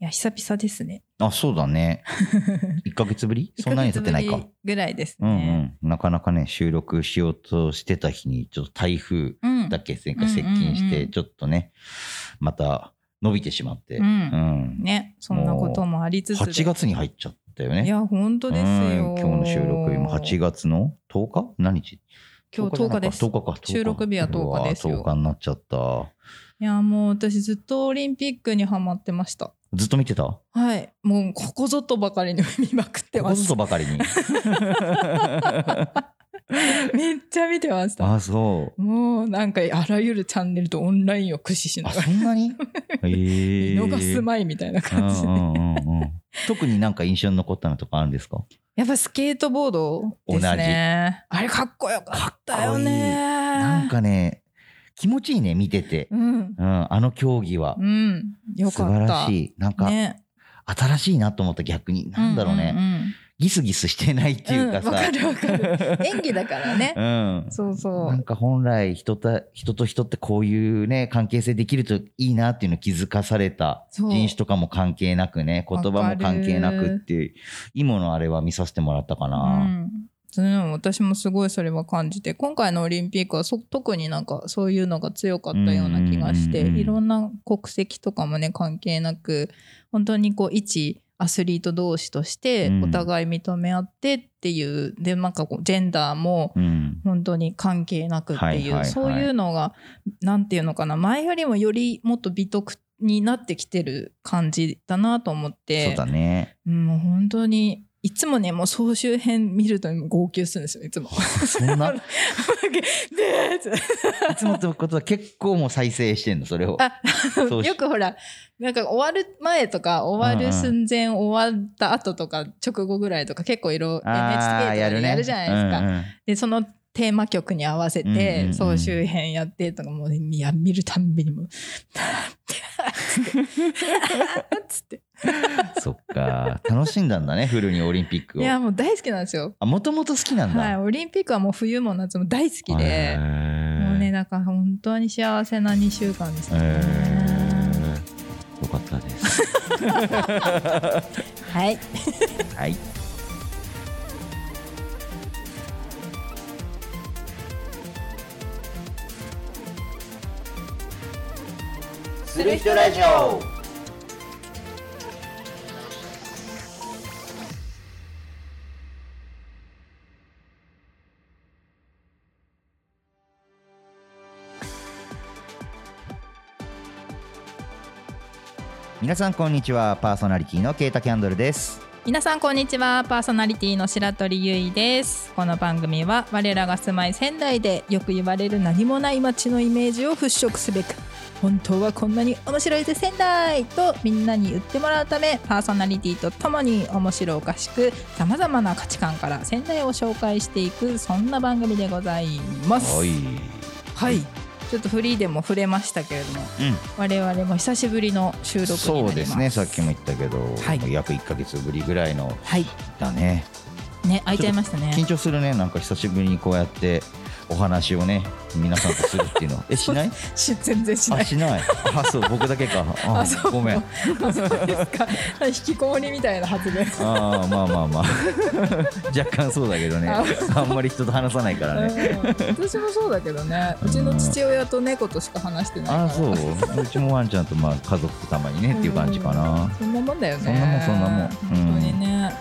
いや、久々ですね。あ、そうだね。1ヶ月ぶり？そんなに経ってないか。ぐらいですうんね。うん。なかなかね、収録しようとしてた日に、ちょっと台風うん。だっけ、前回接近して、ちょっとね、また伸びてしまって。うんうんね、そんなこともありつつで。8月に入っちゃったよね。いや、本当ですよ。うん今日の収録今8月の？10日？何日？今日10日です10日か。10日収録日は10日ですようわ10日になっちゃった。いや、もう私ずっとオリンピックにハマってました。ずっと見てた？こはい。もうここぞとばかりに 見まくってますこぞと。ばかりに？めっちゃ見てました。あ、そう。もうなんかあらゆるチャンネルとオンラインを駆使しなあ、がらそんなに？え見ー逃すまいみたいなう感じで。んうんうんうん特になんか印象に残ったのとかあるんですか？やっぱスケートボードですね。あれかっこよかったよね。なんかね、気持ちいいね、見てて。うん。うん、あの競技はう。ん。よ素かった。晴らしい。なんか、ね。新しいなと思った逆に。なんだろうね。んんんギスギスしてないっていうかさ。うんわかるわかる演技だからね。うん。そうそなんう。か本来人と人と人ってこういうね関係性できるといいなっていうのを気づかされたそう人種とかも関係なくね言葉も関係なくっていう今のあれは見させてもらったかうな。ん。私もすごいそれは感じて今回のオリンピックはそ特になんかそういうのが強かったような気がしてうんうんうんうん。いろんな国籍とかもね関係なく本当にこう一アスリート同士としてうん。お互い認め合ってっていう、でなんかこうジェンダーもうん。本当に関係なくっていう、そういうのがなんていうのかな前よりもよりもっと美徳になってきてる感じだなと思って。そうだね。うんもう本当にいつもねもう総集編見ると号泣するんですよいつも。そんな？いつもってことは結構もう再生してんのそれを。よくほらなんか終わる前とか終わる寸前、終わった後とか直後ぐらいとか結構いろ NHK とかでやるじゃないですか。うんうんでそのテーマ曲に合わせて総集編やってとかもういや見るたんびにもうつってそっか楽しんだんだねフルにオリンピックを。いやもう大好きなんですよ。あもともと好きなんだ。はい、オリンピックはもう冬も夏も大好きへで、ーもうねだから本当に幸せな2週間ですね。えーよかったです。はい。はい。する人ラジオ。皆さんこんにちは。パーソナリティのケータキャンドルです。皆さんこんにちは。パーソナリティの白鳥ゆいです。この番組は我らが住まい仙台でよく言われる何もない街のイメージを払拭すべく本当はこんなに面白いぜ仙台とみんなに言ってもらうためパーソナリティとともに面白おかしくさまざまな価値観から仙台を紹介していくそんな番組でございます。はい。はい。ちょっとフリーでも触れましたけれどもう我々も久しぶりの収録ん、になります。そうですね。さっきも言ったけど、はい。約1か月ぶりぐらいのはい。だね。ね開いちゃいましたね。緊張するね。なんか久しぶりにこうやってお話をね皆さんとするっていうの。はえしない？し全然しない。あしない。あそう僕だけか。ああそう。ごめん。ああそうですか。引きこもりみたいな発言。あまあまあまあ。若干そうだけどね。ああんまり人と話さないからね。うん。私もそうだけどね。うちの父親と猫としか話してないから。あそう。うちもワンちゃんとまあ家族とたまにねっていう感じかな。そんなもんだよね。そんなもんそんなもん。本当にね、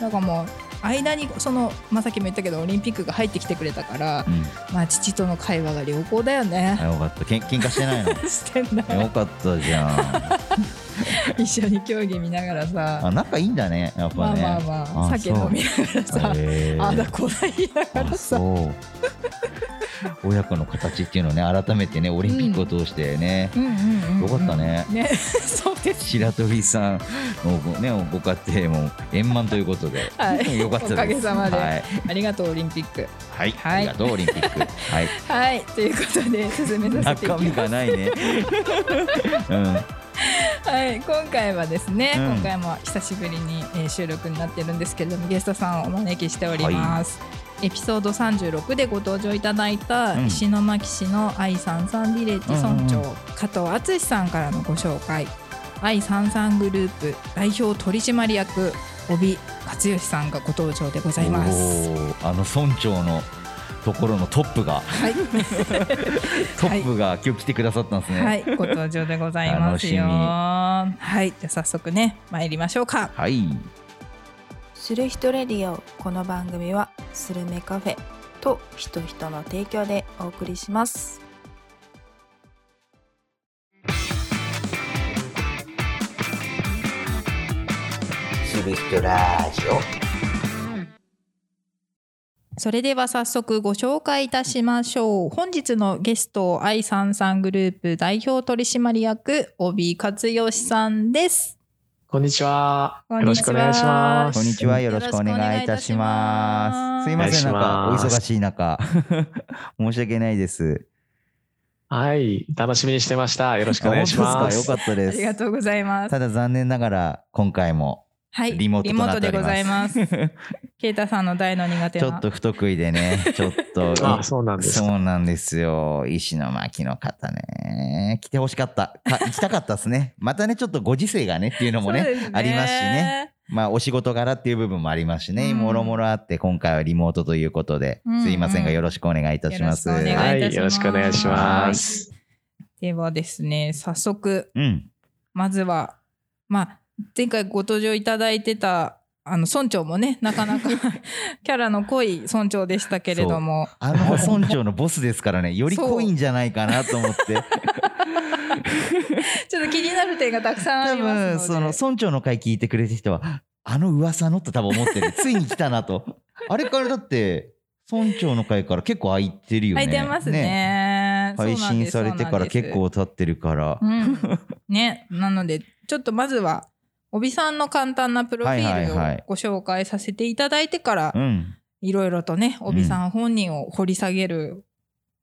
なんかもう間にそのまあさっきも言ったけどオリンピックが入ってきてくれたから、うん。まあ父との会話が良好だよね。あよかった。けん喧嘩してないの？してんだよかったじゃん 一緒に競技見ながらさ。あ仲いいんだねやっぱね。まあまあまああ酒飲みながらさ。へー。あだこだ言いながあらさ親子の形っていうのをね改めてねオリンピックを通してね、うん。うんうんうんよかったね。ね そうです。白鳥さんのご,、ね、ご家庭も円満ということで、はい。よかったです。おかげさまで。はい、ありがとうオリンピック。はい。はい。ありがとうオリンピック。はい。はい。ということで進めさせてい中身きます。がないね。うんはい今回はですね、うん。今回も久しぶりに、えー収録になってるんですけれどもゲストさんをお招きしております、エピソード36でご登場いただいたうん。石巻市の愛さんさんビレッジ村長、うんうん加藤敦さんからのご紹介。愛三三グループ代表取締役帯勝義さんがご登場でございます。あの村長のところのトップが はい、トップが今日来てくださったんですね。はい、ご登場でございますよ。楽しみはい、じゃあ早速ね参りましょうか。はい。する人レディオこの番組はスルメカフェと人人の提供でお送りしますする人ラジオ。それでは早速ご紹介いたしましょう。本日のゲスト、愛三三グループ代表取締役、帯勝義さんです。こんにちは。よろしくお願いします。こんにちは。よろしくお願いいたします。すいません、なんかお忙しい中。申し訳ないです。はい。楽しみにしてました。よろしくお願いします。すか？よかったあです。りがとうございます。ただ残念ながら今回もはい、リモートでございます。ケイタさんの大の苦手な。ちょっと不得意でね、ちょっと。あ、そうなんですか。そうなんですよ。石巻の方ね。来てほしかった。か行きたかったですね。またね、ちょっとご時世がねっていうのもね、そうですありますしね。。まあ、お仕事柄っていう部分もありますしね。うんもろもろあって、今回はリモートということで、うんうんすいませんが、よろしくお願いいたします。よろしくお願はいい。いたしますよろしくお願いします。ではですね、早速、うん。まずは、まあ、前回ご登場いただいてた、あの村長もね、なかなか キャラの濃い村長でしたけれども、あの村長のボスですからね、より濃いんじゃないかなと思って。ちょっと気になる点がたくさんあ多りますので。分、その村長の会聞いてくれてる人は、あの噂のって多分思ってる。ついに来たなと。あれからだって、村長の会から結構空いてるよね。空いてますね。配信されてから結構経ってるから。うん、ね、なので、ちょっとまずは、帯さんの簡単なプロフィールをご紹介させていただいてから、うん。いろいろとね、帯さん本人を掘り下げる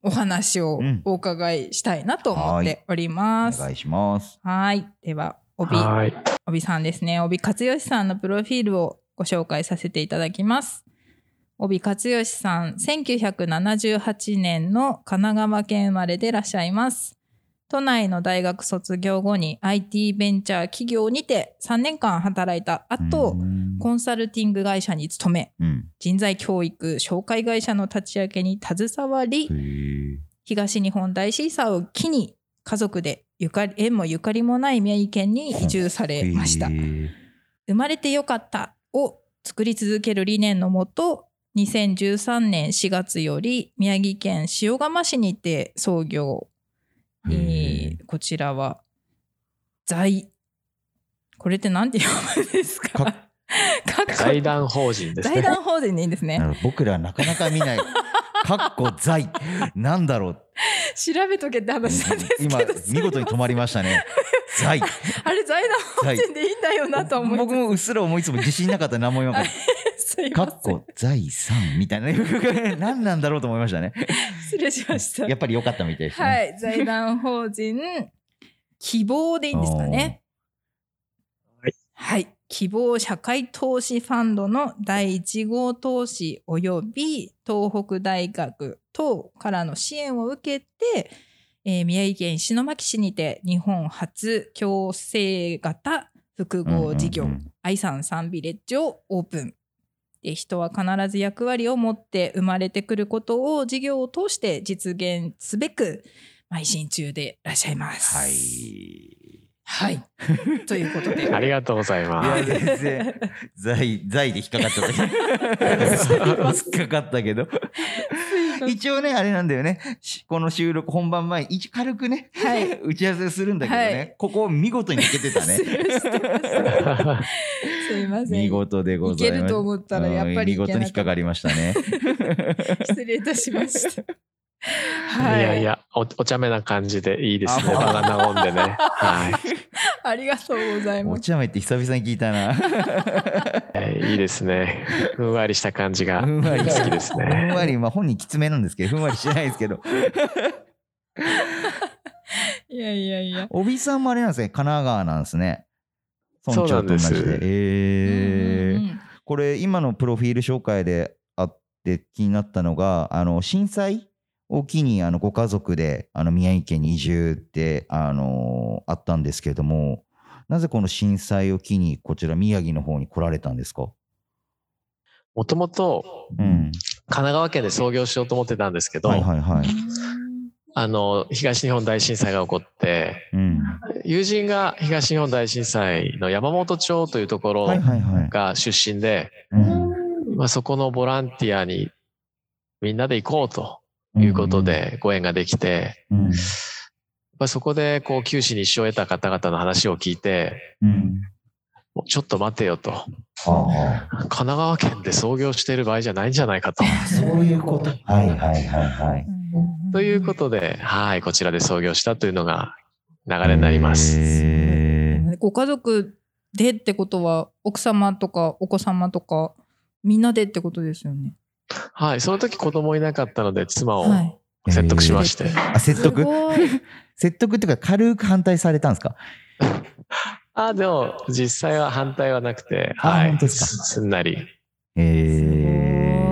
お話をうんお伺いしたいなと思っております。お願いします。はい。では、帯、はい。帯さんですね。帯勝義さんのプロフィールをご紹介させていただきます。帯勝義さん、1978年の神奈川県生まれでいらっしゃいます。都内の大学卒業後に IT ベンチャー企業にて3年間働いた後、うんコンサルティング会社に勤め、うん。人材教育、紹介会社の立ち上げに携わり、東日本大震災を機に家族でゆかり縁もゆかりもない宮城県に移住されました生まれてよかったを作り続ける理念のもと、2013年4月より宮城県塩釜市にて創業。えへーこちらは財。これって何て読むんですか？財団法人ですね。財団法人でいいんですね僕らはなかなか見ない。かっこ財。なんだろう。調べとけって話なんですけど。今、見事に止まりましたね。財。あれ財団法人でいいんだよなと思い僕もうっすら思いつつも自信なかったら何も言わなかった。かっこ財産みたいなね。何なんだろうと思いましたね。失礼しましたやっぱり良かったみたいですね。はい財団法人希望でいいんですかねはいはい希望社会投資ファンドの第1号投資及び東北大学等からの支援を受けて、えー宮城県石巻市にて日本初共生型複合事業、うんうんうん愛さんサンビレッジをオープン。で人は必ず役割を持って生まれてくることを事業を通して実現すべく邁進中でいらっしゃいます。はい。はい。ということで。ありがとうございいや、ます。全然、財、財で引っかかっちゃった。引っかかったけど。一応ね、あれなんだよね。しこの収録本番前、一軽くね、はい 打ち合わせするんだけどね、はいここを見事に抜けてたね。すいません。見事でございます。いけると思ったらやっぱり見事に引っかかりましたね。失礼いたしました。はいやいやお、お茶目な感じでいいですね。あ場が和んでね。はい。ありがとうございます。お茶目って久々に聞いたな。えーいいですね。ふんわりした感じがふんわり好きですふんね。わり、まあ本人きつめなんですけど、ふんわりしてないですけど。いやいやいや。帯さんもあれなんですね、神奈川なんですね。村そうな長と同じんですで。えーこれ今のプロフィール紹介であって気になったのがあの震災を機にあのご家族であの宮城県に移住ってあのあったんですけれどもなぜこの震災を機にこちら宮城の方に来られたんですか？もともとうん。神奈川県で創業しようと思ってたんですけど、はいはいはい。あの、東日本大震災が起こって、うん。友人が東日本大震災の山本町というところはいはいはい。が出身で、うんまあ、そこのボランティアにみんなで行こうということ。でご縁ができて、うん。まあ、そこでこう九死に一生を得た方々の話を聞いて、うん。もうちょっと待てよと。神奈川県で創業している場合じゃないんじゃないかと。あ。そういうこと。はいはいはいはい。ということで、はい、こちらで創業したというのが流れになります。ご家族でってことは奥様とかお子様とかみんなでってことですよね。はい、その時子供いなかったので妻をはい。説得しまして。あ、説得？すごい 説得っていうか軽く反対されたんですか？あ、でも実際は反対はなくて、あはい、本当ですかすすんなり。えー。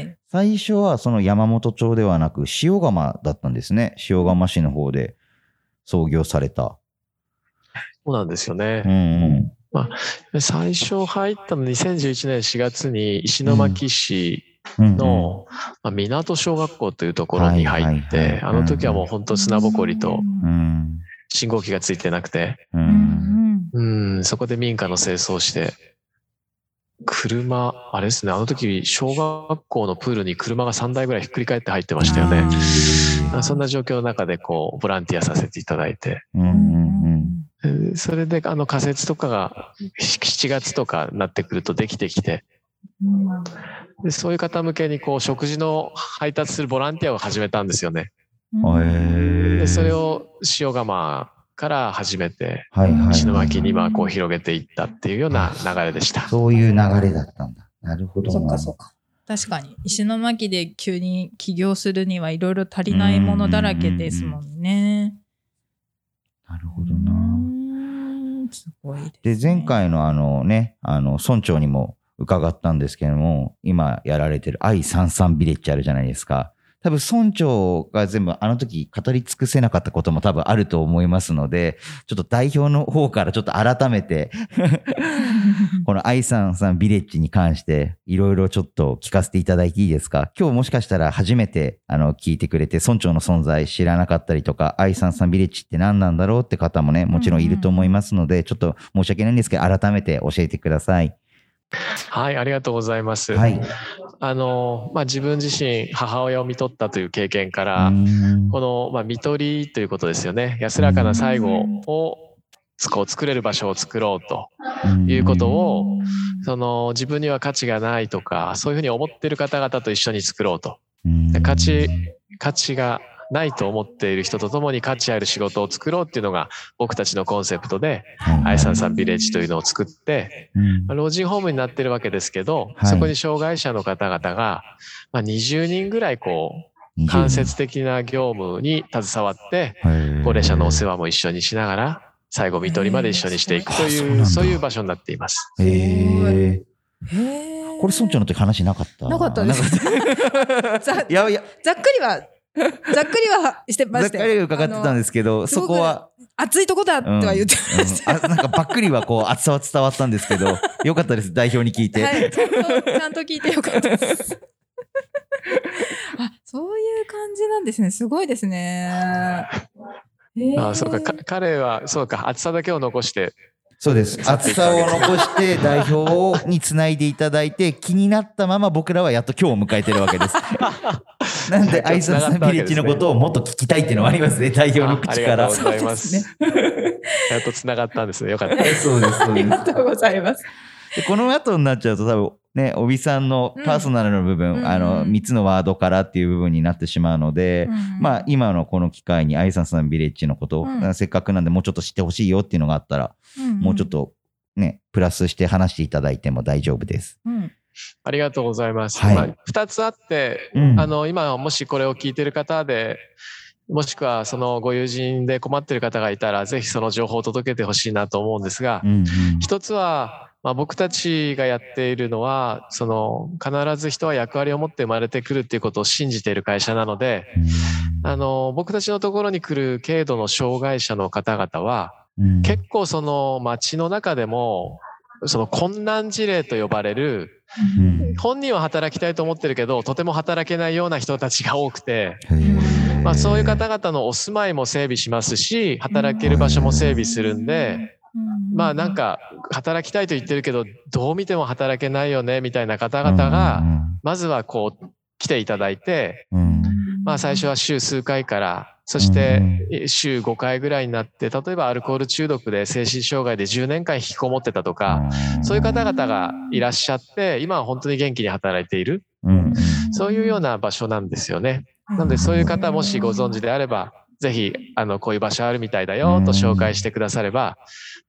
すごい最初はその山本町ではなく塩釜だったんですね。塩釜市の方で創業された。そうなんですようね。んうん。最初入ったの2011年4月に石巻市の、まあ、港小学校というところに入って、あの時はもう本当砂ぼこりとうん。信号機がついてなくて、ううん。そこで民家の清掃して、車、あれですね、あの時、小学校のプールに車が3台ぐらいひっくり返って入ってましたよね。あそんな状況の中で、こう、ボランティアさせていただいて、うんそれで、あの、仮設とかが7月とかになってくるとできてきて、でそういう方向けに、こう、食事の配達するボランティアを始めたんですよね。で、ーそれを塩釜から始めて、はいはいはい石巻に今、こう、広げていったっていうような流れでした。そういう流れだったんだ。なるほどな。そっかそっか。確かに石巻で急に起業するにはいろいろ足りないものだらけですもんね。なるほうどすごいで、前回のあのね、あの、村長にも伺ったんですけども、今やられてる愛三三ビレッジあるじゃないですか。多分村長が全部あの時語り尽くせなかったことも多分あると思いますので、ちょっと代表の方からちょっと改めて、この愛三三ビレッジに関していろいろちょっと聞かせていただいていいですか？今日もしかしたら初めてあの聞いてくれて村長の存在知らなかったりとか愛三三ビレッジって何なんだろうって方もねもちろんいると思いますので、ちょっと申し訳ないんですけど改めて教えてください。はい、ありがとうございます。はい。あの、まあ、自分自身、母親を見とったという経験から、うんこの、まあ、見取りということですよね。安らかな最後を、こう作れる場所を作ろうということを、その自分には価値がないとか、そういうふうに思っている方々と一緒に作ろうと。価値、価値がないと思っている人と共に価値ある仕事を作ろうっていうのが僕たちのコンセプトで、愛さんさんビレッジというのを作って、老人ホームになってるわけですけど、はい。そこに障害者の方々が、まあ、20人ぐらいこう、20間接的な業務に携わって、高齢者のお世話も一緒にしながら、最後、見取りまで一緒にしていくという、そういう場所になっています。へえ。これ村長の時話なかったな。かったです。ざいやいや、ざっくりは、ざっくりはしてまざっしたよ。くり伺ってたんですけど、そこは、熱いとこだっては言ってました。うんうんあなんかばっくりはこう熱さは伝わったんですけど、よかったです、代表に聞いて。はい、ちゃんと、ちゃんと聞いてよかったです。あ、そういう感じなんですね。すごいですね。へーああ、そうかか、彼は、そうか、厚さだけを残して、そうです。厚さを残して代表につないでいただいて、気になったまま僕らはやっと今日を迎えてるわけです。なんで、アイサンさんビレッジのことをもっと聞きたいっていうのはありますね、代表のああ口から。りがとうございます。そうやっと繋がったんですね。よかった。そうです、あり。がとうございます。でこの後になっちゃうと多分ね、帯さんのパーソナルの部分、うん。あの、うん。3つのワードからっていう部分になってしまうので、まあ、今のこの機会にアイサンさんビレッジのことを、うん。せっかくなんでもうちょっと知ってほしいよっていうのがあったら、もうちょっ、とね、プラスして話していただいても大丈夫です。うんうん。ありがとうございます。はい。まあ、二つあって、うん。あの、今もしこれを聞いてる方で、もしくはそのご友人で困ってる方がいたら、ぜひその情報を届けてほしいなと思うんですがう、んうん。一つは、まあ、僕たちがやっているのは、その、必ず人は役割を持って生まれてくるっていうことを信じている会社なので、あの、僕たちのところに来る軽度の障害者の方々は、うん。結構その街の中でも、その困難事例と呼ばれる、うん。本人は働きたいと思ってるけど、とても働けないような人たちが多くて、まあそういう方々のお住まいも整備しますし、働ける場所も整備するんで、まあなんか働きたいと言ってるけど、どう見ても働けないよね、みたいな方々が、まずはこう来ていただいて、まあ最初は週数回から、そしてえ週5回ぐらいになって、例えばアルコール中毒で精神障害で10年間引きこもってたとか、そういう方々がいらっしゃって、今は本当に元気に働いている、そういうような場所なんですよね。なのでそういう方もしご存知であれば、ぜひ、あの、こういう場所あるみたいだよと紹介してくだされば、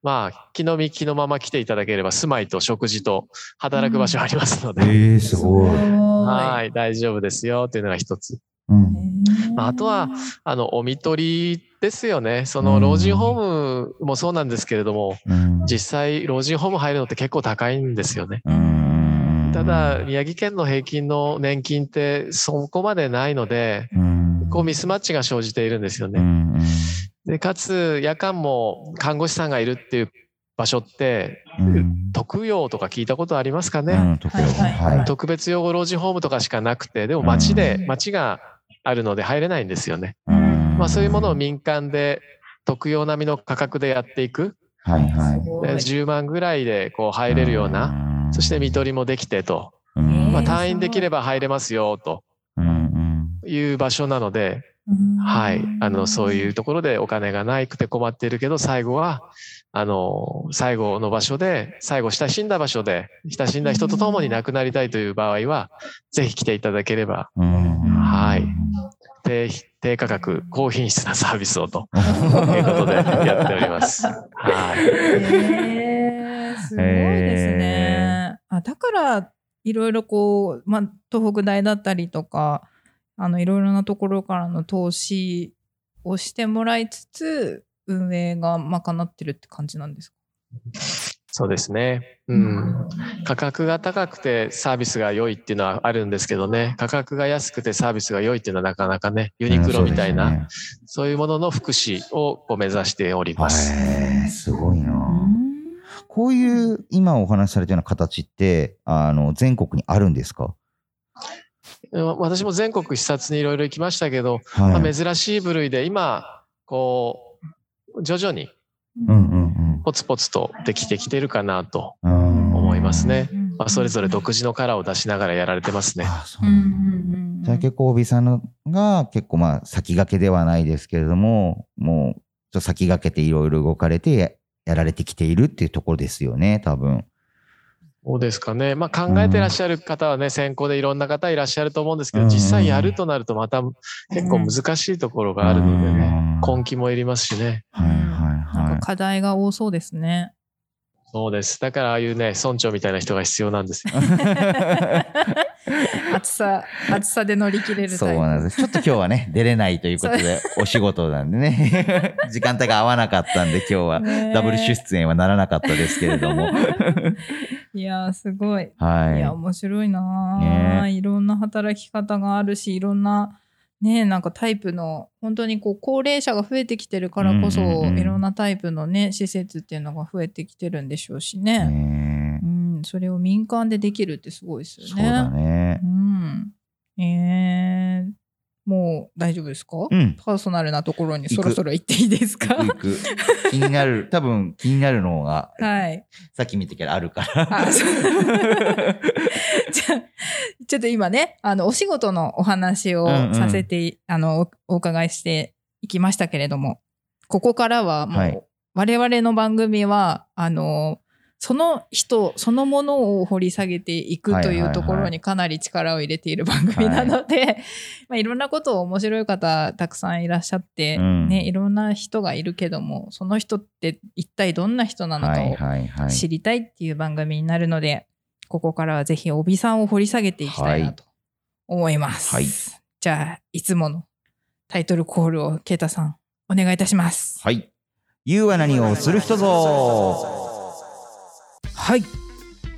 まあ、気の身気のまま来ていただければ、住まいと食事と働く場所ありますので、えー、すごい。はい、大丈夫ですよというのが一つ。うんまああとは、あの、お見取りですよね。その、老人ホームもそうなんですけれども、うん実際、老人ホーム入るのって結構高いんですよね。うんただ、宮城県の平均の年金ってそこまでないので、うんこうミスマッチが生じているんですよね。うんで、かつ、夜間も看護師さんがいるっていう場所って、うん。特養とか聞いたことありますかね、うん特養。はいはいはい。特別養護老人ホームとかしかなくて、でも町で、うん町があるので入れないんですよね。うん。まあそういうものを民間で特養並みの価格でやっていく。はいはい。で10万ぐらいでこう入れるような、なそして見取りもできてと、うん。まあえー退院できれば入れますよと。うんいう場所なので、はい。あの、そういうところでお金がないくて困っているけど、最後は、あの、最後の場所で、最後親しんだ場所で、親しんだ人と共に亡くなりたいという場合は、ぜひ来ていただければ、はい低、低価格、高品質なサービスをということでやっております。はい。へーすごいですね。あだからいろいろこう、まあ、東北大だったりとかあのいろいろなところからの投資をしてもらいつつ運営が賄ってるって感じなんですか？そうですね。うん。価格が高くてサービスが良いっていうのはあるんですけどね、価格が安くてサービスが良いっていうのはなかなかね、ユニクロみたいな、うんそういうものの福祉をこう目指しております。ですごいな。こういう今お話しされたような形ってあの全国にあるんですか？うん私も全国視察にいろいろ行きましたけど、はい。まあ、珍しい部類で今、こう、徐々にポツポツとできてきてるかなと、思いますね。うん。まあ、それぞれ独自のカラーを出しながらやられてますね。じゃあ結構帯さんのが結構まあ先駆けではないですけれどももうちょっと先駆けていろいろ動かれてややられてきているっていうところですよね多分。そうですかね。まあ考えてらっしゃる方はね、先行でいろんな方いらっしゃると思うんですけど、うん実際やるとなるとまた結構難しいところがあるのでね、うん根気もいりますしね。はいはいなんはい。か課題が多そうですね。そうです。だからああいうね、村長みたいな人が必要なんですよ。暑さ、暑さで乗り切れる。そうなんです。ちょっと今日はね、出れないということで、お仕事なんでね、時間帯が合わなかったんで、今日はダブル出演はならなかったですけれども。いやー、すごい。いや、は面白いなー、ねいろんな働き方があるし、いろんな、ね、なんかタイプの、本当にこう、高齢者が増えてきてるからこそ、いろんなタイプのね、施設っていうのが増えてきてるんでしょうしい。ね。ねうん、それを民間でできるってすごいですよそうね。だねう。ん。えー、もう大丈夫ですか、うん。パーソナルなところにそろそろ行っていいですか？気になる、多分気になるのが、はい。さっき見てからあるから。あそう じゃあちょっと今ね、あの、お仕事のお話をうんうんさせて、あの、おお伺いしていきましたけれども、ここからはもう、はい我々の番組は、あの、その人、そのものを掘り下げていくというところにかなり力を入れている番組なので、まあ、いろんなことを面白い方たくさんいらっしゃって、うんね、いろんな人がいるけども、その人って一体どんな人なのかを。知りたいっていう番組になるので、ここからはぜひ帯さんを掘り下げていきたいなと思います。はいじゃあ、いつものタイトルコールをケイタさん、お願いいたします。はい。You は何をする人ぞはい。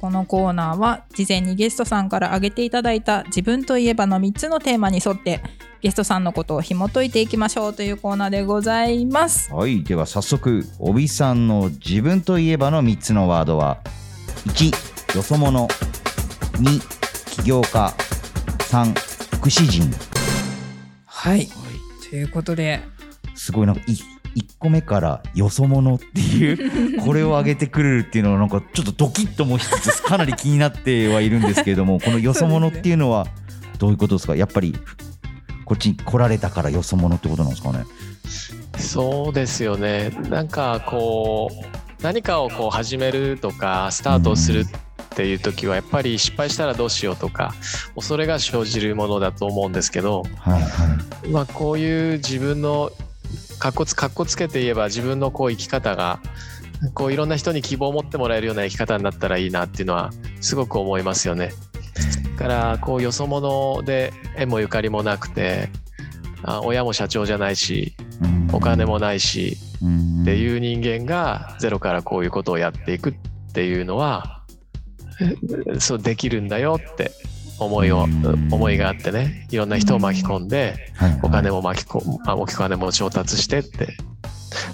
このコーナーは事前にゲストさんから挙げていただいた自分といえばの3つのテーマに沿ってゲストさんのことを紐解いていきましょうというコーナーでございます。はい、では早速、帯さんの自分といえばの3つのワードは、1、よそ者、2、起業家、3、福祉人。はい。ということで、すごい。なんかい1個目からよそ者っていう これを挙げてくれるっていうのはなんかちょっとドキッともしつつかなり気になってはいるんですけれども このよそ者っていうのはどういうことですか？やっぱりこっちに来られたからよそ者ってことなんですかね？そうですよね。なんかこう何かをこう始めるとかスタートをするっていう時はやっぱり失敗したらどうしようとか恐れが生じるものだと思うんですけど、はいはい。まあこういう自分のかっこつかっこつけて言えば自分のこう生き方がこういろんな人に希望を持ってもらえるような生き方になったらいいなっていうのはすごく思いますよね。だからこうよそ者で縁もゆかりもなくてあ親も社長じゃないしうんお金もないしうんっていう人間がゼロからこういうことをやっていくっていうのはえそうできるんだよって思いをうん思いがあってねいろんな人を巻き込んではいはい。お金も巻き込お金も調達してって。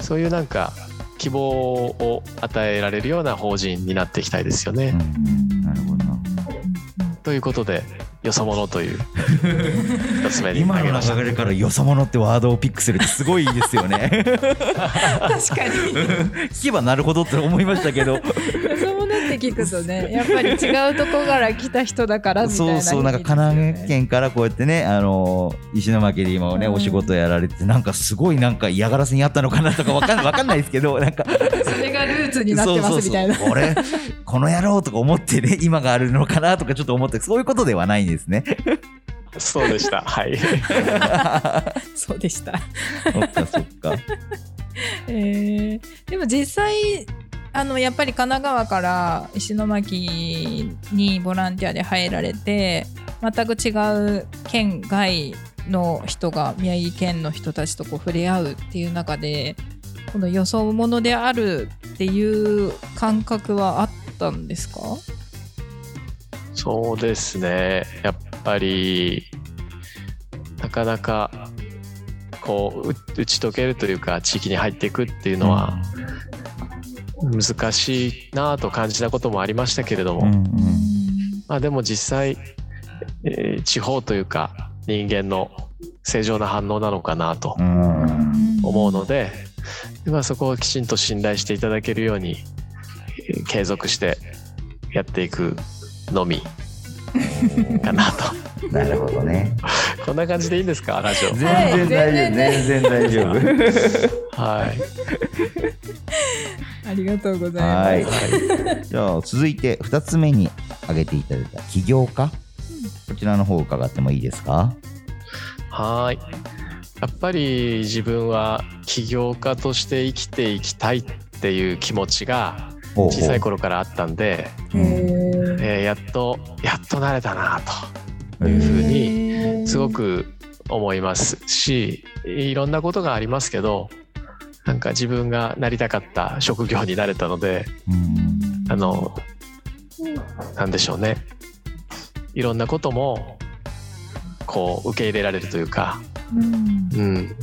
そういうなんか希望を与えられるような法人になっていきたいですよね。うん。なるほど。なということでよそ者という。一つ目に。今の流。れからよそ者ってワードをピックするってすごいですよね。確かに。聞けばなるほどって思いましたけど。よそ者って聞くとね、やっぱり違うとこから来た人だからみたいな、そうそうなんか神奈川県からこうやってねあの石巻で今ね、うん。お仕事やられてなんかすごいなんか嫌がらせにあったのかなとかわかんわかんないですけどなんか。それがルーツになってますみたいな。そうそうそう。俺この野郎とか思ってね今があるのかなとかちょっと思ってそういうことではないんですね。そうでした。はい。そうでした。そっかそっか。えーでも実際あのやっぱり神奈川から石巻にボランティアで入られて全く違う県外の人が宮城県の人たちとこう触れ合うっていう中でこの予想ものであるっていう感覚はあったんですか？そうですね。やっぱり、なかなか、こう、う打ち解けるというか、地域に入っていくっていうのは難しいなぁと感じたこともありましたけれども、うんうん。まあでも実際、えー地方というか、人間の正常な反応なのかなとうん。思うので、まあそこをきちんと信頼していただけるように、えー継続してやっていくのみかなと。なるほどね。こんな感じでいいんですか？ラジオ。全然大丈夫全然大丈夫。はい。ありがとうござはいいます。じゃあ続いて2つ目に挙げていただいた起業家、こちらの方伺ってもいいですか？はい。やっぱり自分は起業家として生きていきたいっていう気持ちが小さい頃からあったんで、へーえーやっとやっと慣れたなと。へいうふうーにすごく思いますしいろんなことがありますけどなんか自分がなりたかった職業になれたのでうん。あのなんでしょうね。いろんなこともこう受け入れられるというか、うん。うん、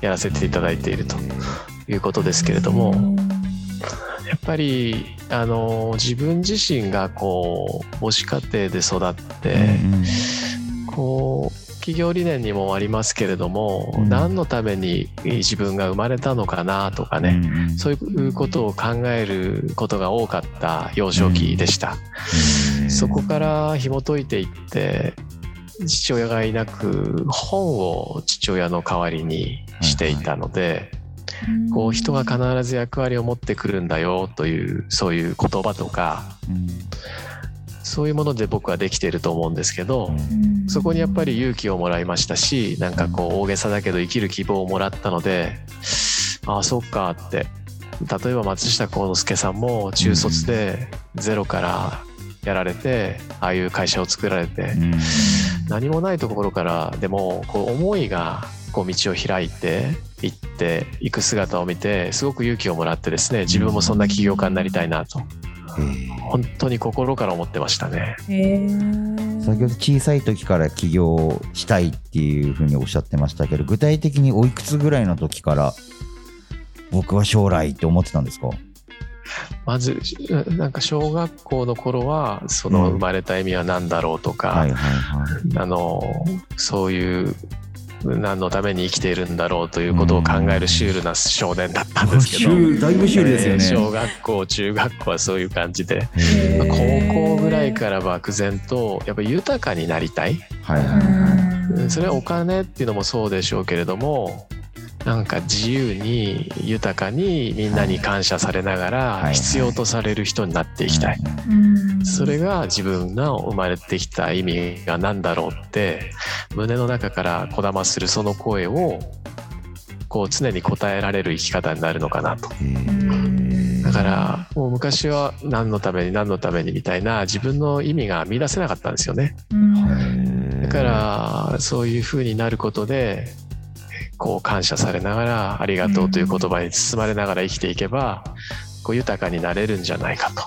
やらせていただいているということですけれどもやっぱりあの自分自身がこう母子家庭で育って、こう企業理念にもありますけれども、うん。何のために自分が生まれたのかなとかね、そういうことを考えることが多かった幼少期でした。そこから紐解いていって父親がいなく本を父親の代わりにしていたので、こう人が必ず役割を持ってくるんだよというそういう言葉とかそういうもので僕はできていると思うんですけど、そこにやっぱり勇気をもらいましたしなんかこう大げさだけど生きる希望をもらったのでああそっかって。例えば松下幸之助さんも中卒でゼロからやられてああいう会社を作られて何もないところからでもこう思いがこう道を開いていっていく姿を見てすごく勇気をもらってですね自分もそんな起業家になりたいなと。へえ本当に心から思ってましたね。先ほど小さい時から起業したいっていうふうにおっしゃってましたけど具体的においくつぐらいの時から僕は将来って思ってたんですか？まずなんか小学校の頃はそのうん。生まれた意味は何だろうとか、はいはいはい。あのそういう何のために生きているんだろうということを考えるシュールな少年だったんですけど、だいぶシュールですよね。えー小学校中学校はそういう感じで、高校ぐらいから漠然とやっぱり豊かになりたい。はいはいはい。それはお金っていうのもそうでしょうけれどもなんか自由に豊かにみんなに感謝されながはいら必要とされる人になっていきたい。うんそれが自分の生まれてきた意味が何だろうって胸の中からこだまするその声をこう常に答えられる生き方になるのかなと。だからもう昔は何のために何のためにみたいな自分の意味が見出せなかったんですよね。うんだからそういう風になることでこう感謝されながらありがとうという言葉に包まれながら生きていけばこう豊かになれるんじゃないかと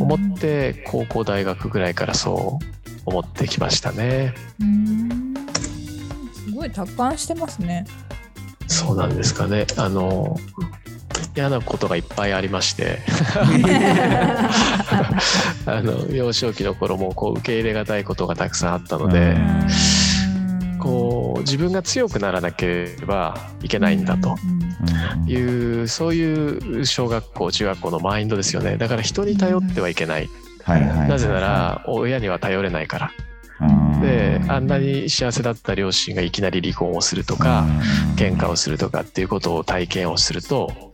思って高校大学ぐらいからそう思ってきましたね。うんすごい達観してますね。そうなんですかね。あの嫌なことがいっぱいありまして あの幼少期の頃もこう受け入れがたいことがたくさんあったので、うんこう自分が強くならなければいけないんだと。うん。いうそういう小学校中学校のマインドですよね。だから人に頼ってはいけない、なぜなら親には頼れないから。うん。であんなに幸せだった両親がいきなり離婚をするとか喧嘩をするとかっていうことを体験をすると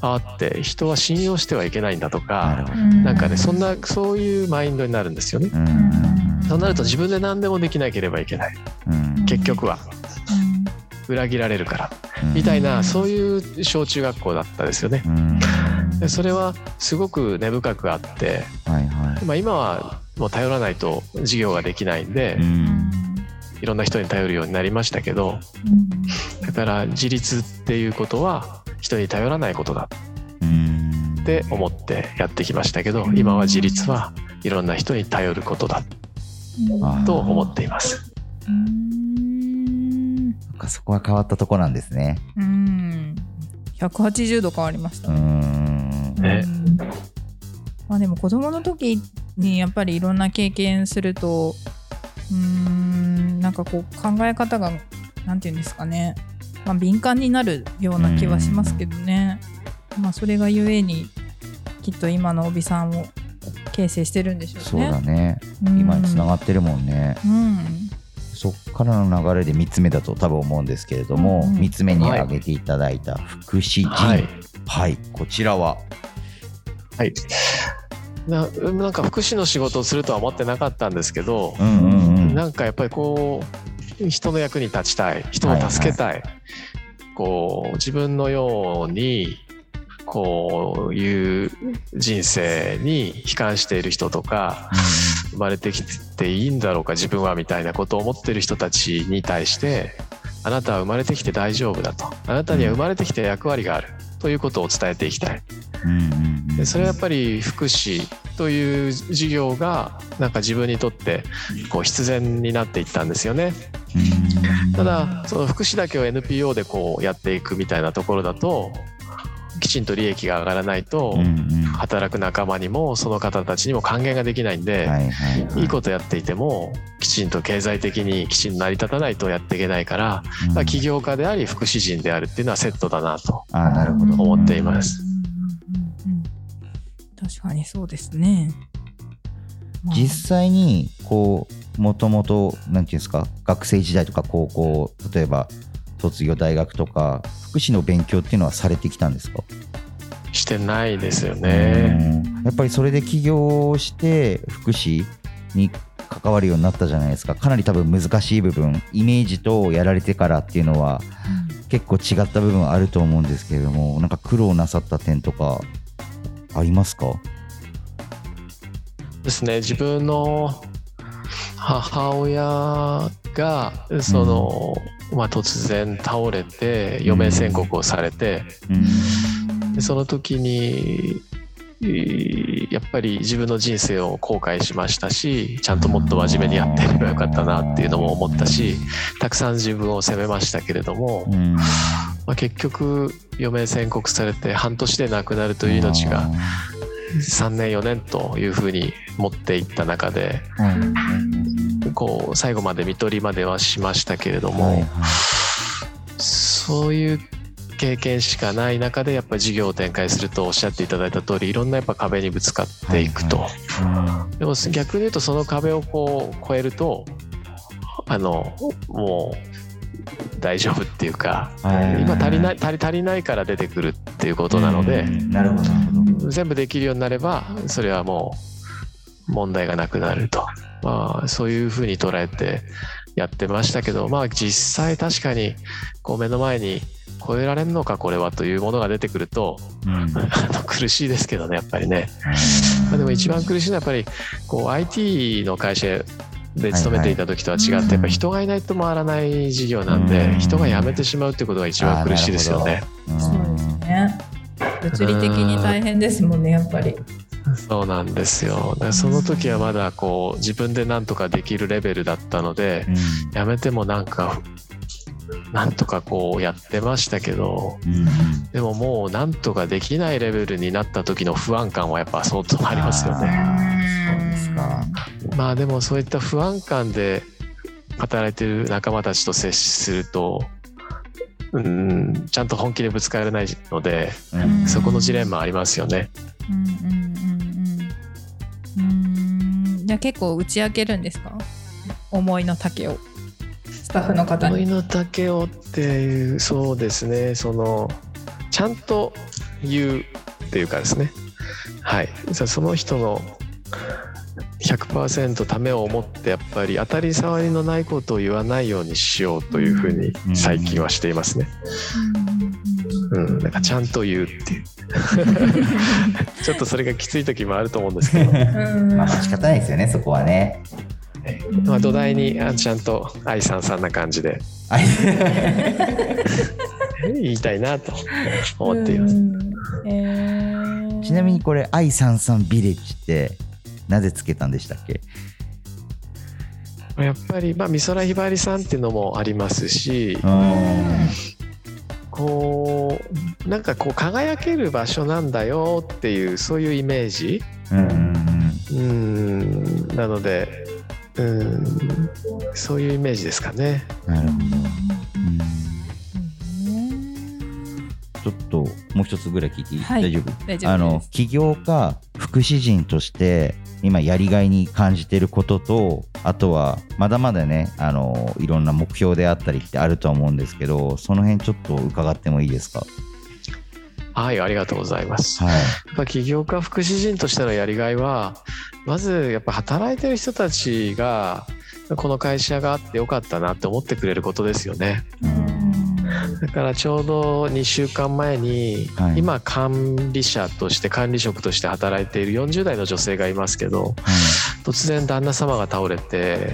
あーって人は信用してはいけないんだとかなるほど。なんかねそんなそういうマインドになるんですよね。うんそうなると自分で何でもできなければいけない。うん。結局は。裏切られるから。うん。みたいなそういう小中学校だったですよね。うん。でそれはすごく根深くあって、はいはい。まあ、今はもう頼らないと授業ができないんでうん。いろんな人に頼るようになりましたけどだから自立っていうことは人に頼らないことだ。うん。って思ってやってきましたけど今は自立はいろんな人に頼ることだ。あと思っています。うん。そっかそこは変わったとこなんですね。うん。180度変わりました。うね。ん。ねうんまあでも子供の時にやっぱりいろんな経験するとうーんなんかこう考え方がなんていうんですかね、まあ、敏感になるような気はしますけどね、まあそれがゆえにきっと今の帯さんを形成してるんでしょそううね。だね。うん。今につながってるもんね。うん。そっからの流れで3つ目だと多分思うんですけれども、うんうん。3つ目に挙げていただいた福祉人はい。はい、こちらは？はい。ななんか福祉の仕事をするとは思ってなかったんですけど、うんうんうん。なんかやっぱりこう人の役に立ちたい。人を助けたい、こう自分のようにこういう人生に悲観している人とか生まれてきていいんだろうか自分はみたいなことを思ってる人たちに対してあなたは生まれてきて大丈夫だと。あなたには生まれてきて役割がある。ということを伝えていきたい。でそれはやっぱり福祉という事業がなんか自分にとってこう必然になっていったんですよね。うん。ただその福祉だけを NPO でこうやっていくみたいなところだときちんと利益が上がらないと働く仲間にもその方たちにも還元ができないんで、はいはいことやっていてもきちんと経済的にきちんと成り立たないとやっていけないから、うん。まあ起業家であり福祉人であるっていうのはセットだなとあなるほど。思っています。確かにそうですね。まあ。実際にこうもともとなんていうんですか学生時代とか高校例えば卒業大学とか福祉の勉強っていうのはされてきたんですか？してないですよね。うん。やっぱりそれで起業して福祉に関わるようになったじゃないですか。かなり多分難しい部分イメージとやられてからっていうのは結構違った部分あると思うんですけれどもなんか苦労なさった点とかありますか？ですね。自分の母親がその、まあ、突然倒れて余命宣告をされて、うん。でその時にえーやっぱり自分の人生を後悔しましたしちゃんともっと真面目にやってればよかったなっていうのも思ったしたくさん自分を責めましたけれども、うん。まあ、結局余命宣告されて半年で亡くなるという命が3年4年というふうに持っていった中でうんこう最後まで看取りまではしましたけれどはいもそういう経験しかない中でやっぱり事業を展開するとおっしゃっていただいた通りいろんなやっぱ壁にぶつかっていくと、はでも逆に言うとその壁をこう越えるとあのもう大丈夫っていうかはい今足りない足り足りないから出てくるっていうことなので全部できるようになればそれはもう問題がなくなると、まあ、そういうふうに捉えてやってましたけどまあ実際確かにこう目の前に超えられるのかこれはというものが出てくるとうん。あの苦しいですけどねやっぱりね。まあ、でも一番苦しいのはやっぱりこう IT の会社で勤めていた時とは違ってやっぱり人がいないと回らない事業なんでうん。人が辞めてしまうっていうことが一番苦しいですよね。うんそうですね。物理的に大変ですもんねやっぱりそうなんですよ。だからその時はまだこう自分で何とかできるレベルだったのでうん。辞めてもなんかなんとかこうやってましたけどうんでももうなんとかできないレベルになった時の不安感はやっぱ相当ありますよね。そうですか。まあでもそういった不安感で働いてる仲間たちと接すると、うん、ちゃんと本気でぶつからないので、うん。そこのジレンマありますよね。うんうんじゃあ結構打ち明けるんですか？思いの丈を。スタッフの方に。思いの丈をっていう、そうですね、その、ちゃんと言うっていうかですね、はい、さその人の100%ためを思ってやっぱり当たり障りのないことを言わないようにしようというふうに最近はしていますね。うん、なんかちゃんと言うっていう。ちょっとそれがきつい時もあると思うんですけど、うん。まあ仕方ないですよねそこはね。まあ土台にあちゃんと愛さんさんな感じで。はい言いたいなと思っています。うん。えー。ちなみにこれ I33 ビレッジってなぜつけたんでしたっけ？やっぱり、まあ、美空ひばりさんっていうのもありますし、うんこう、なんかこう、輝ける場所なんだよっていう、そういうイメージ。うん。なので、うん、そういうイメージですかね。うんなるほど、うん。ちょっともう一つぐらい聞いていい、はい。大丈夫？大丈夫あの起業家福祉人として今やりがいに感じてることとあとはまだまだねあのいろんな目標であったりってあるとは思うんですけどその辺ちょっと伺ってもいいですか？はい、ありがとうございます。はい。やっぱ起業家福祉人としてのやりがいはまずやっぱ働いてる人たちがこの会社があってよかったなって思ってくれることですよねだからちょうど2週間前に、はい。今管理者として管理職として働いている40代の女性がいますけど突然旦那様が倒れて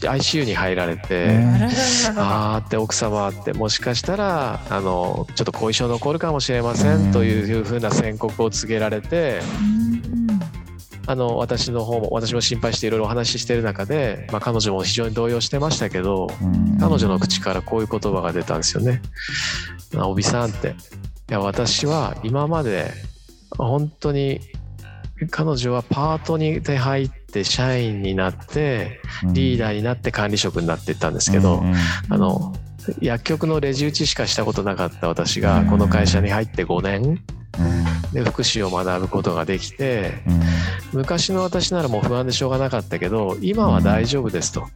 ICU に入られて、えああーって奥様ってもしかしたらあのちょっと後遺症残るかもしれませんというふうな宣告を告げられてあの私の方も私も心配していろいろお話ししている中で、まあ、彼女も非常に動揺してましたけどうん。彼女の口からこういう言葉が出たんですよね。あ帯さんって。いや私は今まで本当に彼女はパートにで入って社員になってリーダーになって管理職になっていったんですけど、うんうんあの薬局のレジ打ちしかしたことなかった私がこの会社に入って5年で福祉を学ぶことができてうん昔の私ならもう不安でしょうがなかったけど今は大丈夫ですと。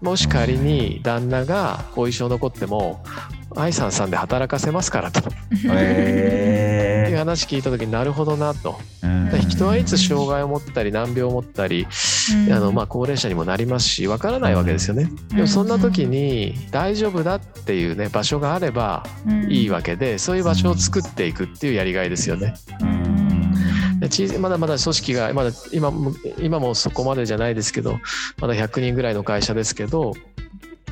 もし仮に旦那が後遺症残っても愛さんさんで働かせますからと。いうえ話聞いた時になるほどなと。人はいつ障害を持ったり難病を持ったりあのまあ高齢者にもなりますしわからないわけですよね。でもそんな時に大丈夫だっていうね場所があればいいわけでそういう場所を作っていくっていうやりがいですよね。まだまだ組織がまだ今も今もそこまでじゃないですけどまだ100人ぐらいの会社ですけど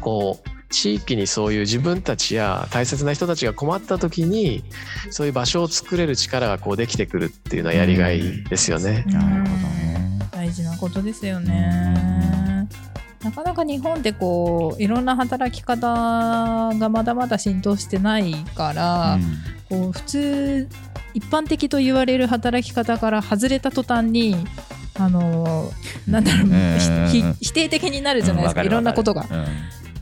こう地域にそういう自分たちや大切な人たちが困った時にそういう場所を作れる力がこうできてくるっていうのはやりがいですよね。なるほどね。大事なことですよね。なかなか日本ってこういろんな働き方がまだまだ浸透してないから、こう普通一般的と言われる働き方から外れた途端にあのなんだろう、否定的になるじゃないですか、いろんなことが。うん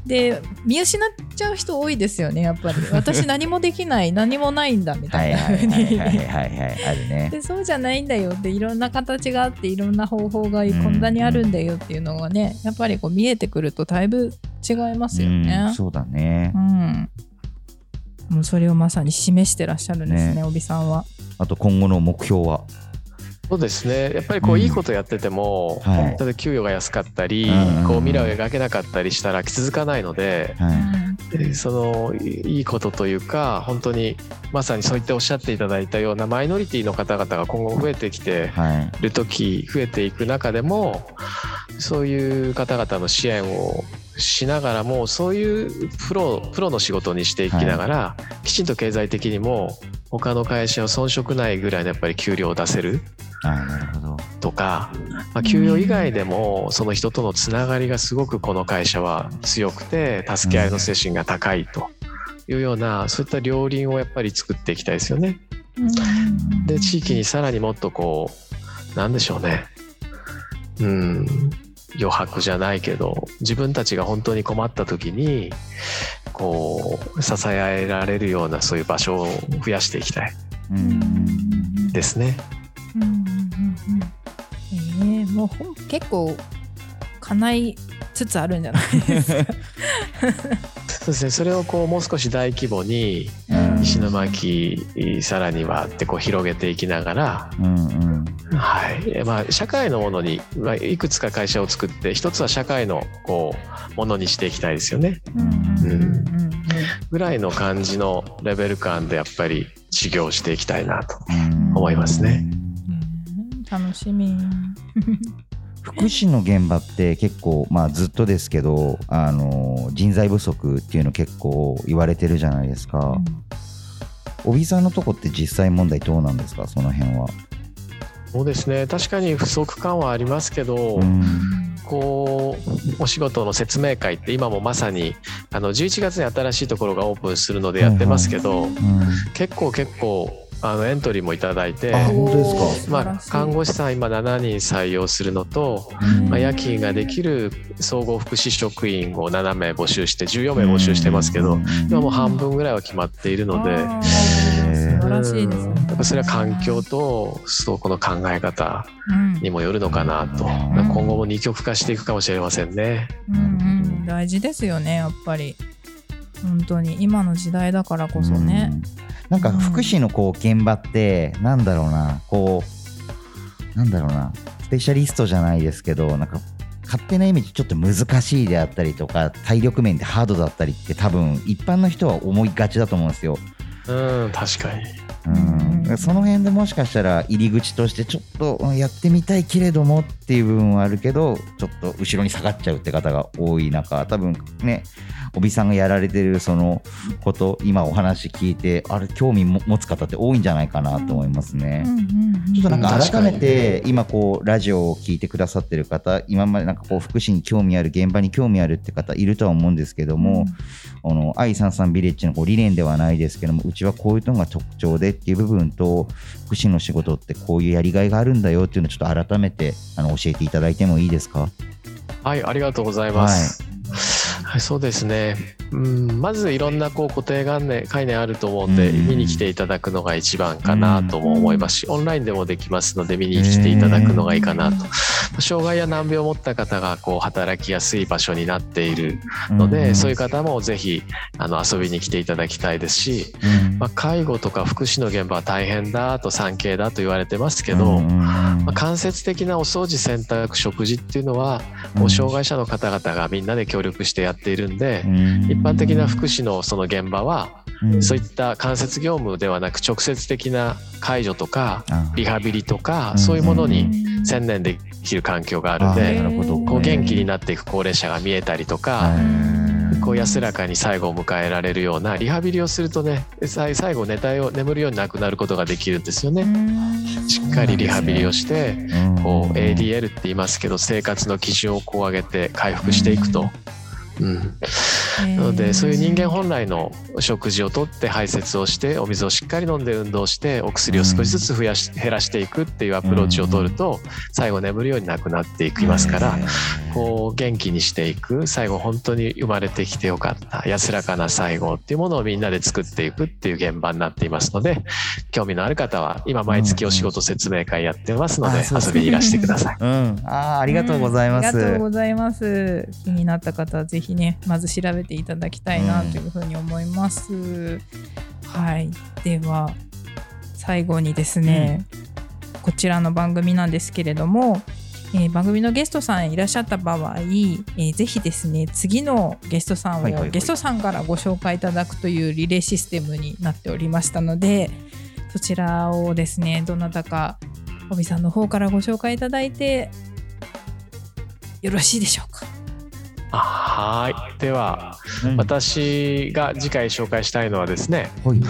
で見失っちゃう人多いですよねやっぱり 私何もできない何もないんだみはいたいな風はいはいはいに。はいはいあるね。でそうじゃないんだよっていろんな形があっていろんな方法がこんなにあるんだよっていうのがねやっぱりこう見えてくるとだいぶ違いますようねん。そうだねう。んもうそれをまさに示してらっしゃるんですねねおびさんは。あと今後の目標は。そうですねやっぱりこううんいいことやってても、はい例えば給与が安かったり、うんこう未来を描けなかったりしたら続かないので、はい。でそのいいいことというか本当にまさにそういっておっしゃっていただいたようなマイノリティの方々が今後増えてきてはい。る時増えていく中でもそういう方々の支援をしながらもそういうプロプロの仕事にしていきながら、きちんと経済的にも他の会社を遜色ないぐらいのやっぱり給料を出せる。とか、まあ、給与以外でもその人とのつながりがすごくこの会社は強くて助け合いの精神が高いというようなそういった両輪をやっぱり作っていきたいですよね。で地域にさらにもっとこうなんでしょうねうん余白じゃないけど自分たちが本当に困った時にこう支え合えられるようなそういう場所を増やしていきたいうん。ですね。もうほん結構叶いつつあるんじゃない？ですか。そうですねそれをこうもう少し大規模にうん石巻さらにはってこう広げていきながら、うんうん。はいまあ、社会のものに、まあ、いくつか会社を作って一つは社会のこうものにしていきたいですよねぐらいの感じのレベル感でやっぱり修行していきたいなと。うん思いますね。うん楽しみ。福祉の現場って結構、まあ、ずっとですけどあの人材不足っていうの結構言われてるじゃないですか。帯さんのとこって実際問題どうなんですか？その辺は。そうですね。確かに不足感はありますけど、うん。こうお仕事の説明会って今もまさにあの11月に新しいところがオープンするのでやってますけど、うん。結構結構あのエントリーもいただいてあ本当ですか？まあ、看護師さん今7人採用するのと、うん。まあ、夜勤ができる総合福祉職員を7名募集して14名募集してますけど、うん。今もう半分ぐらいは決まっているので、素晴らしいですね。やっぱそれは環境とそうこの考え方うん。にもよるのかなと、うん。今後も二極化していくかもしれませんね。うんうん。大事ですよねやっぱり本当に今の時代だからこそね。うんなんか福祉のこう現場ってなんだろうなこうなんだろうなスペシャリストじゃないですけどなんか勝手なイメージちょっと難しいであったりとか体力面でハードだったりって多分一般の人は思いがちだと思うんですよ。うん確かにうん、その辺でもしかしたら入り口としてちょっとうんやってみたいけれどもっていう部分はあるけどちょっと後ろに下がっちゃうって方が多い中多分ね帯さんがやられてるそのこと今お話聞いてあれ興味も持つ方って多いんじゃないかなと思いますね。ちょっとなんか改めて今こうラジオを聞いてくださってる方今までなんかこう福祉に興味ある現場に興味あるって方いるとは思うんですけども、あの愛さんさんビレッジのこう理念ではないですけどもうちはこういうのが特徴でっていう部分と福祉の仕事ってこういうやりがいがあるんだよっていうのをちょっと改めてあの教えていただいてもいいですか？はいありがとうございます。はい、そうですね。うん、まずいろんなこう固定概念概念あると思うんで、うん。見に来ていただくのが一番かなとも思いますし、オンラインでもできますので見に来ていただくのがいいかなと。障害や難病を持った方がこう働きやすい場所になっているので、そういう方もぜひあの遊びに来ていただきたいですし、うん。まあ、介護とか福祉の現場は大変だと産経だと言われてますけど、うんうんまあ、間接的なお掃除洗濯食事っていうのはもう障害者の方々がみんなで協力してやっているんで、一般的な福祉のその現場はうん。そういった間接業務ではなく直接的な介助とかあリハビリとかうん。そういうものに専念できる環境があるんあでこう元気になっていく高齢者が見えたりとかはい。こうう安らかに最後を迎えられるようなリハビリをするとね最後寝たよ眠るようになくなることができるんですよね。しっかりリハビリをしてこう ADL って言いますけど生活の基準をこう上げて回復していくと。うん、なのでそういう人間本来の食事をとって排泄をしてお水をしっかり飲んで運動してお薬を少しずつ増やし減らしていくっていうアプローチを取ると最後眠るようになくなっていきますからこう元気にしていく最後本当に生まれてきてよかった安らかな最後っていうものをみんなで作っていくっていう現場になっていますので興味のある方は今毎月お仕事説明会やってますので遊びにいらしてください。うん、あーありがとうございます。ありがとうございます。気になった方はぜひね、まず調べていただきたいなというふうに思います。はい、では最後にですね、こちらの番組なんですけれども。えー番組のゲストさんいらっしゃった場合、えーぜひですね次のゲストさんを、ゲストさんからご紹介いただくというリレーシステムになっておりましたのでそちらをですねどなたか帯さんの方からご紹介いただいてよろしいでしょうか？あはい。ではうん。私が次回紹介したいのはですねほい。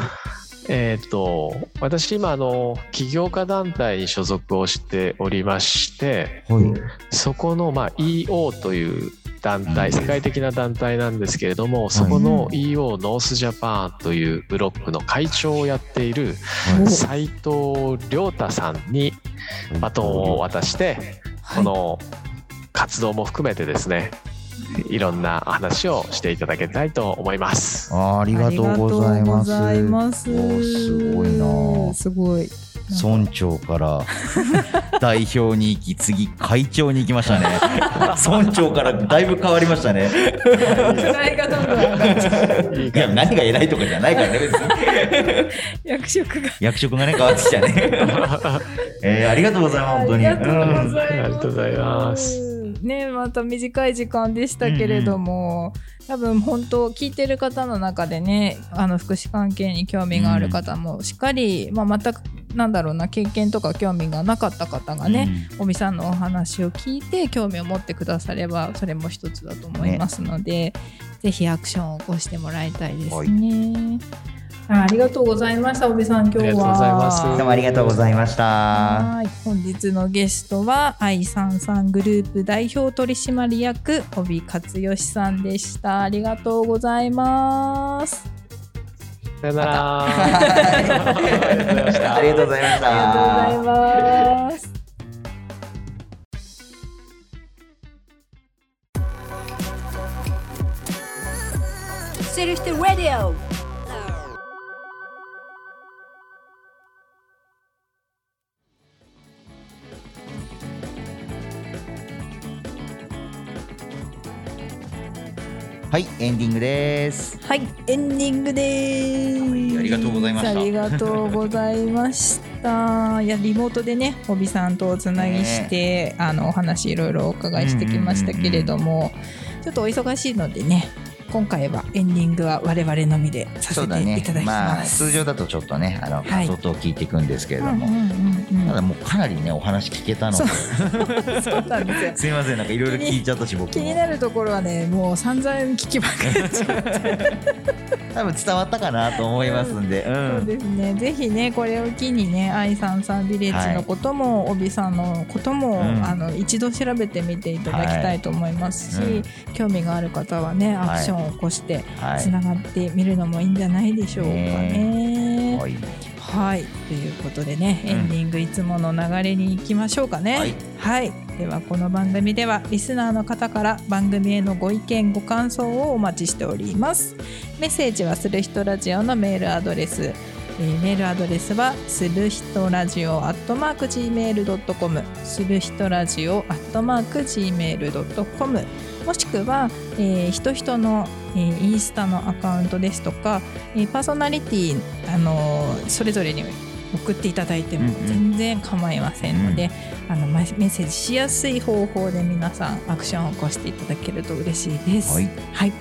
えっ、と私今あの起業家団体に所属をしておりましてほい。そこのまあ EO という団体世界的な団体なんですけれどもそこの EO ノースジャパンというブロックの会長をやっているお斉藤亮太さんにバトンを渡してこの活動も含めてですねいろんな話をしていただきたいと思います。あーありがとうございます。ますすごいなすごい。村長から 代表に行き次会長に行きましたね村長からだいぶ変わりましたねいや何が偉いとかじゃないからね別に役職が。役職がね変わってきたね えー、ありがとうございます本当にありがとうございます。ねまた短い時間でしたけれども、多分本当聞いてる方の中でねあの福祉関係に興味がある方もしっかり、まあ、全くなんだろうな経験とか興味がなかった方がね、おみさんのお話を聞いて興味を持ってくださればそれも一つだと思いますので、ぜひアクションを起こしてもらいたいですね。あありがとうございました、おびさん、今日は。ありがとうございますどうもありがとうございましたはい、本日のゲストは愛さんさんグループ代表取締役帯勝義さんでした。ありがとうございます。さよなら。ありがとうございましたありがとうございます。セルフテラディオはいエンディングですはい、エンディングです、はいありがとうございましたありがとうございました。いや、リモートでね、帯さんとおつなぎして、あのお話いろいろお伺いしてきましたけれども。ちょっとお忙しいのでね、今回はエンディングは我々のみでさせていただきまあます。通常だとちょっとねあのはい。画像と聞いていくんですけれども、うんうんうんうん。ただもうかなりねお話聞けたので。そう。そうなんですよ。すいませんなんかいろいろ聞いちゃったし僕気にもなるところはね、もう散々聞きまくっちゃって。多分伝わったかなと思いますんで、うそうんですね。ぜひね、これを機にね、愛さんさんビレッジのことも、帯さんのことも、うん。あの一度調べてみていただきたいと思いますし、はい。うん。興味がある方はね、アクションを起こしてはい。つながってみるのもいいんじゃないでしょうかね。はい。はい、ということでね、うん。エンディングいつもの流れに行きましょうかね。はい。はい、ではこの番組ではリスナーの方から番組へのご意見ご感想をお待ちしております。メッセージはする人ラジオのメールアドレス。えーメールアドレスはする人ラジオアットマーク gmail.com する人ラジオアットマーク gmail.com もしくは、えー、人人の、えーインスタのアカウントですとか、えーパーソナリティ、あのーそれぞれに送っていただいてもうんうん。全然構いませんので、あのまメッセージしやすい方法で皆さんアクションを起こしていただけると嬉しいです。はい。はい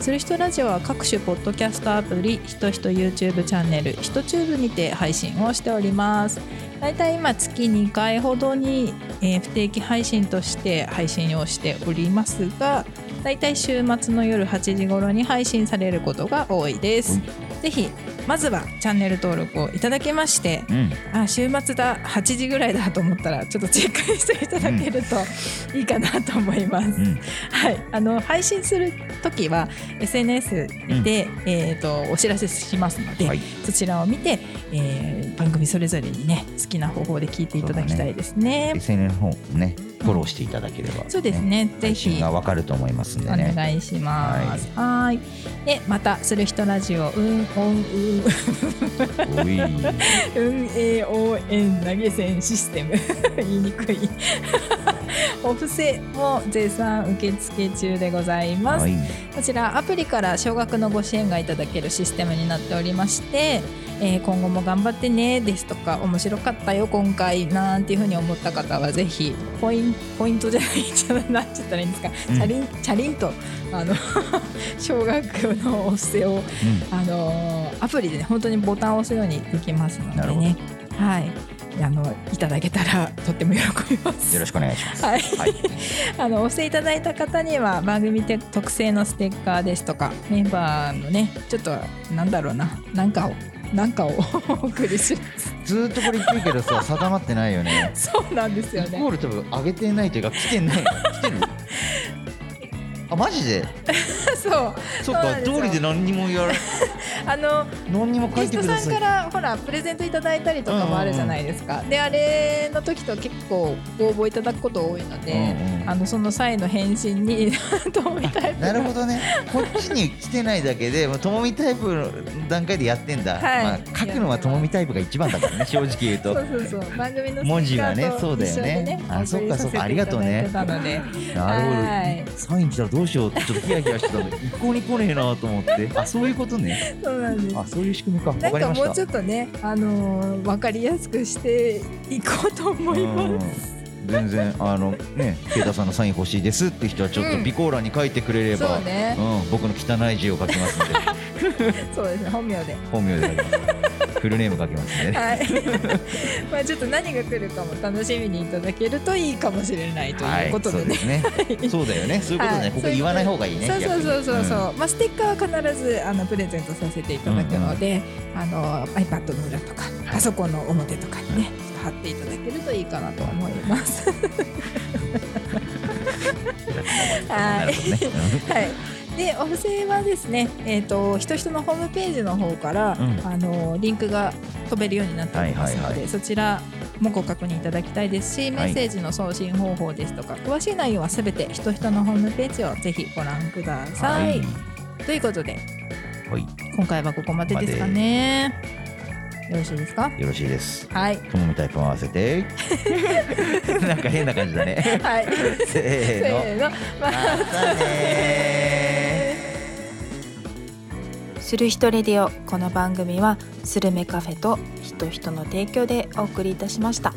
する人ラジオは各種ポッドキャストアプリ、ひとひと YouTube チャンネル、ひとチューブにて配信をしております。だいたい今月2回ほどに、えー不定期配信として配信をしておりますが、だいたい週末の夜8時頃に配信されることが多いです。ぜひまずはチャンネル登録をいただきまして、うん。あ週末だ8時ぐらいだと思ったらちょっとチェックしていただけるといいかなと思います。うん。はい、あの配信する時は SNS で、えー、とお知らせしますので、はい。そちらを見て、えー番組それぞれにね好きな方法で聞いていただきたいですね。SNS の方もねフォローしていただければ、そうですねぜ配ひ信がわかると思いますんでおね願いします。はーい。でまたする人ラジオうんお 運営応援投げ銭システム。言いにくいお布施も絶賛受付中でございます、はい。こちらアプリから少額のご支援がいただけるシステムになっておりまして、えー今後も頑張ってねですとか面白かったよ今回なんていうふうに思った方はぜひポインポイントじゃないじゃなっちゃったらいいんですか、うん。チャリンチャリンとあの 少額のお布施をあのーアプリでね本当にボタンを押すようにできますのでね。はいあのいただけたらとっても喜びます。よろしくお願いします。はい、はい。あのお寄せいただいた方には番組で特製のステッカーですとかメンバーのねちょっとなんだろうななんかをなんかを お送りします。ずーっとこれ言ってるけどさ定まってないよね。そうなんですよね。イコール多分上げてないというか来てない。来てる？あマジで？そう。そっか通りで何にもやら あの何にも書ゲいてください。ストさんからほらプレゼントいただいたりとかもあるじゃないですか、であれの時と結構ご応募いただくこと多いので、うんうんあのその際の返信にともみタイプなるほどね。こっちに来てないだけでともみタイプの段階でやってんだ、はい。まあ、書くのはともみタイプが一番だからね 正直言うと。そうそうそう。番組の文字はねそうだよね。あそっかそっか。ありがとうね。なるほど。はいサイン来たらどうしようってちょっとヒヤヒヤしてたの 一向に来ねえなと思って。あそういうことね。そうなんです。あそういう仕組みか。わなんかもうちょっとね、あのー、分かりやすくしていこうと思います。うん。全然あのねケイタさんのサイン欲しいですって人はちょっとうん。備考欄に書いてくれれば、そうね、うん、僕の汚い字を書きますので。そうですね、本名で。本名で フルネーム書きますね。はい。まあちょっと何が来るかも楽しみにいただけるといいかもしれないということでね。はい、そうね。そうだよね。そういうことね、はい。ここ言わない方がいいねそうそうそうそうそう、逆にまあステッカーは必ずあのプレゼントさせていただくので、あの iPad の裏とかパソコンの表とかにね、ちょっと貼っていただけるといいかなと思います。うんはないはい。でお布施はですね、えっ、とひとひとのホームページの方から、うん。あのリンクが飛べるようになっておりますので、はいはいはそちらもご確認いただきたいですし、メッセージの送信方法ですとか、詳しい内容はすべてひとひとのホームページをぜひご覧ください。ということではい、今回はここまでですかね。よろしいですか？よろしいです。はい。ともみタイプも合わせて。なんか変な感じだね。はい。せーの。またねする人レディオ。この番組はスルメカフェと人人の提供でお送りいたしました